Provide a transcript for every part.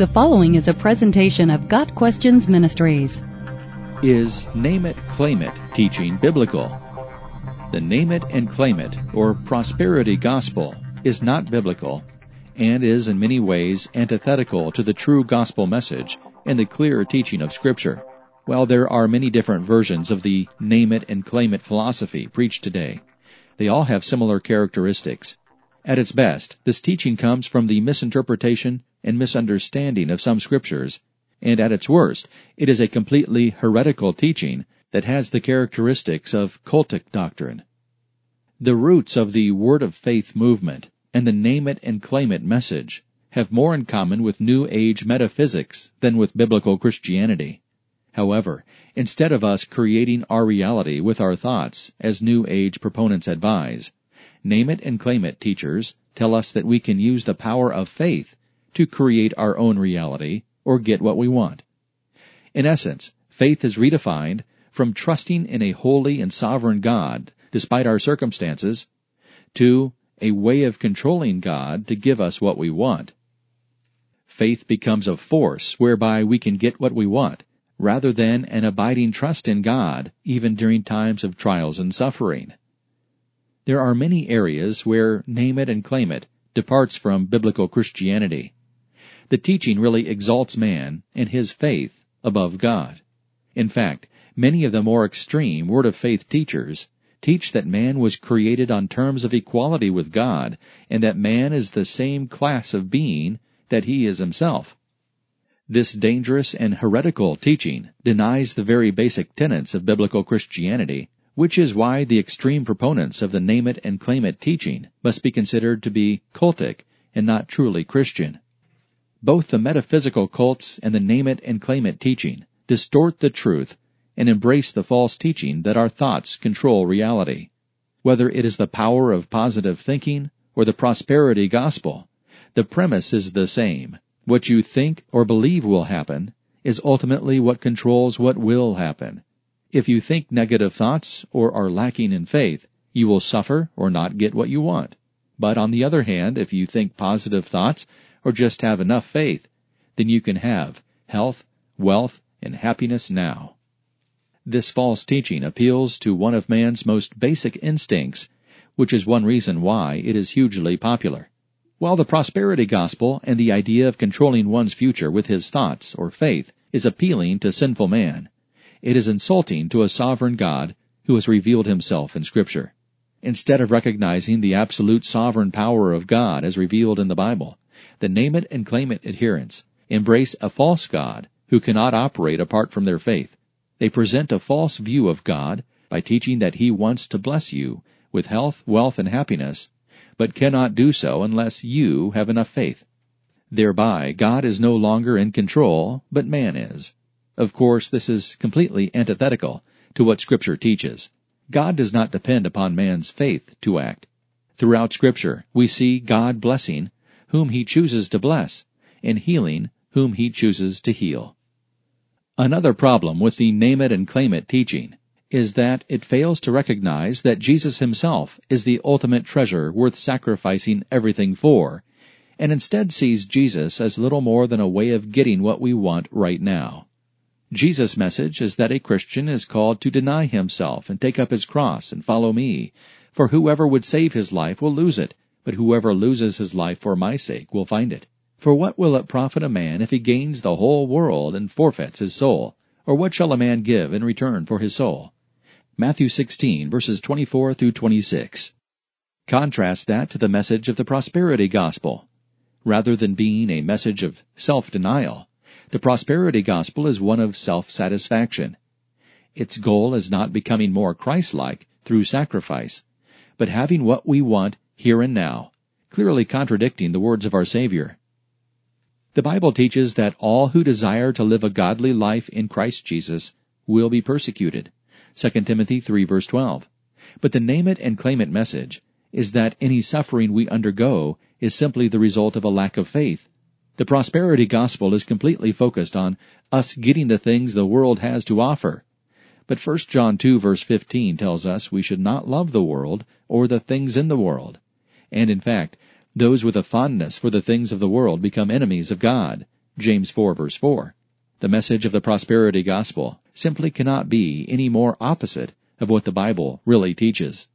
The following is a presentation of Got Questions Ministries. Is Name It, Claim It teaching biblical? The Name It and Claim It, or prosperity gospel, is not biblical and is in many ways antithetical to the true gospel message and the clear teaching of Scripture. While there are many different versions of the name it and claim it philosophy preached today, they all have similar characteristics. At its best, this teaching comes from the misinterpretation and misunderstanding of some scriptures, and at its worst, it is a completely heretical teaching that has the characteristics of cultic doctrine. The roots of the Word of Faith movement and the name it and claim it message have more in common with New Age metaphysics than with biblical Christianity. However, instead of us creating our reality with our thoughts, as New Age proponents advise, Name it and claim it teachers tell us that we can use the power of faith to create our own reality or get what we want. In essence, faith is redefined from trusting in a holy and sovereign God despite our circumstances to a way of controlling God to give us what we want. Faith becomes a force whereby we can get what we want rather than an abiding trust in God even during times of trials and suffering. There are many areas where name it and claim it departs from biblical Christianity. The teaching really exalts man and his faith above God. In fact, many of the more extreme Word of Faith teachers teach that man was created on terms of equality with God and that man is the same class of being that he is himself. This dangerous and heretical teaching denies the very basic tenets of biblical Christianity which is why the extreme proponents of the name it and claim it teaching must be considered to be cultic and not truly Christian. Both the metaphysical cults and the name it and claim it teaching distort the truth and embrace the false teaching that our thoughts control reality. Whether it is the power of positive thinking or the prosperity gospel, the premise is the same. What you think or believe will happen is ultimately what controls what will happen. If you think negative thoughts or are lacking in faith, you will suffer or not get what you want. But on the other hand, if you think positive thoughts or just have enough faith, then you can have health, wealth, and happiness now. This false teaching appeals to one of man's most basic instincts, which is one reason why it is hugely popular. While the prosperity gospel and the idea of controlling one's future with his thoughts or faith is appealing to sinful man, it is insulting to a sovereign God who has revealed himself in Scripture. Instead of recognizing the absolute sovereign power of God as revealed in the Bible, the name it and claim it adherents embrace a false God who cannot operate apart from their faith. They present a false view of God by teaching that He wants to bless you with health, wealth, and happiness, but cannot do so unless you have enough faith. Thereby, God is no longer in control, but man is. Of course, this is completely antithetical to what Scripture teaches. God does not depend upon man's faith to act. Throughout Scripture, we see God blessing whom He chooses to bless, and healing whom He chooses to heal. Another problem with the name it and claim it teaching is that it fails to recognize that Jesus Himself is the ultimate treasure worth sacrificing everything for, and instead sees Jesus as little more than a way of getting what we want right now. Jesus' message is that a Christian is called to deny himself and take up his cross and follow me. For whoever would save his life will lose it, but whoever loses his life for my sake will find it. For what will it profit a man if he gains the whole world and forfeits his soul? Or what shall a man give in return for his soul? Matthew 16 verses 24 through 26. Contrast that to the message of the prosperity gospel. Rather than being a message of self-denial, the prosperity gospel is one of self-satisfaction. Its goal is not becoming more Christ-like through sacrifice, but having what we want here and now, clearly contradicting the words of our Savior. The Bible teaches that all who desire to live a godly life in Christ Jesus will be persecuted. 2 Timothy 3 verse 12. But the name it and claim it message is that any suffering we undergo is simply the result of a lack of faith the prosperity gospel is completely focused on us getting the things the world has to offer. But 1 John 2 verse 15 tells us we should not love the world or the things in the world. And in fact, those with a fondness for the things of the world become enemies of God, James 4 verse 4. The message of the prosperity gospel simply cannot be any more opposite of what the Bible really teaches.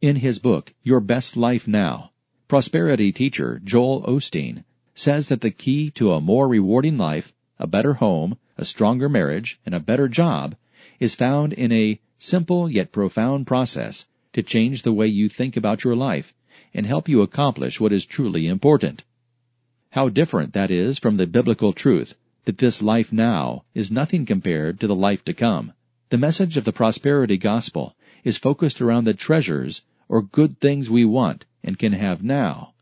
In his book, Your Best Life Now, prosperity teacher Joel Osteen says that the key to a more rewarding life, a better home, a stronger marriage, and a better job is found in a simple yet profound process to change the way you think about your life and help you accomplish what is truly important. How different that is from the biblical truth that this life now is nothing compared to the life to come. The message of the prosperity gospel is focused around the treasures or good things we want and can have now.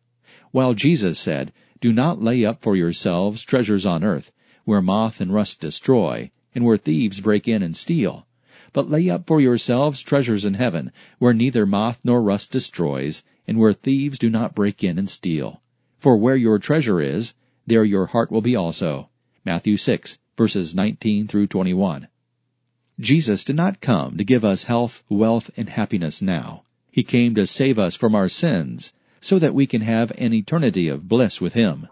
While Jesus said, Do not lay up for yourselves treasures on earth, where moth and rust destroy, and where thieves break in and steal. But lay up for yourselves treasures in heaven, where neither moth nor rust destroys, and where thieves do not break in and steal. For where your treasure is, there your heart will be also. Matthew 6, verses 19 through 21. Jesus did not come to give us health, wealth, and happiness now. He came to save us from our sins, so that we can have an eternity of bliss with Him.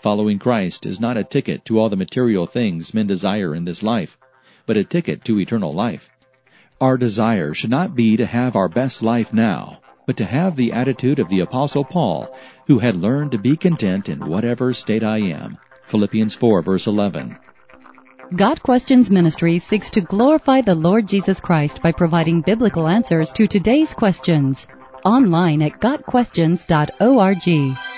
Following Christ is not a ticket to all the material things men desire in this life, but a ticket to eternal life. Our desire should not be to have our best life now, but to have the attitude of the Apostle Paul, who had learned to be content in whatever state I am. Philippians 4 verse 11. Got Questions Ministry seeks to glorify the Lord Jesus Christ by providing biblical answers to today's questions. Online at GotQuestions.org.